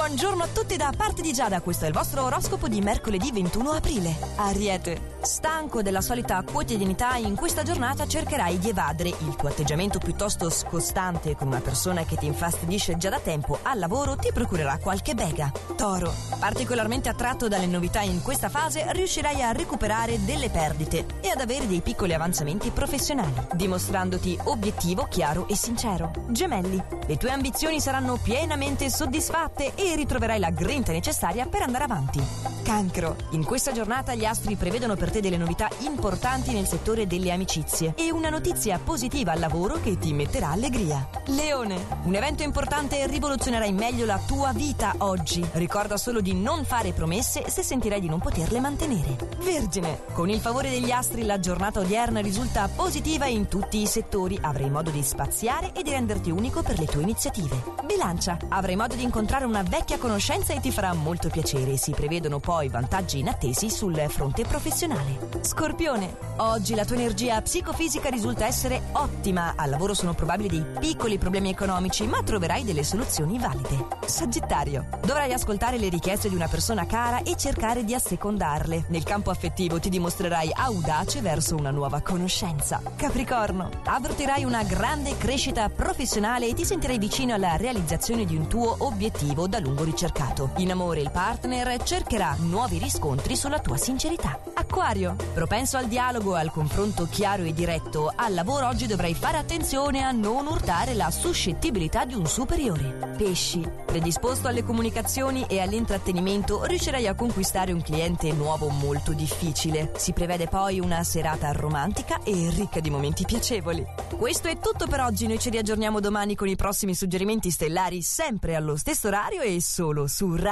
Buongiorno a tutti da parte di Giada, questo è il vostro oroscopo di mercoledì 21 aprile. Ariete, stanco della solita quotidianità, in questa giornata cercherai di evadere il tuo atteggiamento piuttosto scostante con una persona che ti infastidisce già da tempo al lavoro ti procurerà qualche bega. Toro, particolarmente attratto dalle novità in questa fase, riuscirai a recuperare delle perdite e ad avere dei piccoli avanzamenti professionali, dimostrandoti obiettivo, chiaro e sincero. Gemelli, le tue ambizioni saranno pienamente soddisfatte e ritroverai la grinta necessaria per andare avanti. Cancro. In questa giornata gli astri prevedono per te delle novità importanti nel settore delle amicizie e una notizia positiva al lavoro che ti metterà allegria. Leone. Un evento importante rivoluzionerà in meglio la tua vita oggi. Ricorda solo di non fare promesse se sentirai di non poterle mantenere. Vergine. Con il favore degli astri la giornata odierna risulta positiva in tutti i settori. Avrai modo di spaziare e di renderti unico per le tue iniziative. Bilancia. Avrai modo di incontrare una vecchia conoscenza e ti farà molto piacere. Si prevedono poi vantaggi inattesi sul fronte professionale. Scorpione, oggi la tua energia psicofisica risulta essere ottima. Al lavoro sono probabili dei piccoli problemi economici, ma troverai delle soluzioni valide. Sagittario, dovrai ascoltare le richieste di una persona cara e cercare di assecondarle. Nel campo affettivo ti dimostrerai audace verso una nuova conoscenza. Capricorno, avvertirai una grande crescita professionale e ti sentirai vicino alla realizzazione di un tuo obiettivo da lungo ricercato. In amore il partner cercherà nuovi riscontri sulla tua sincerità. Acquario, propenso al dialogo, al confronto chiaro e diretto, al lavoro oggi dovrai fare attenzione a non urtare la suscettibilità di un superiore. Pesci, predisposto alle comunicazioni e all'intrattenimento, riuscirai a conquistare un cliente nuovo molto difficile. Si prevede poi una serata romantica e ricca di momenti piacevoli. Questo è tutto per oggi, noi ci riaggiorniamo domani con i prossimi suggerimenti stellari, sempre allo stesso orario e solo su Radio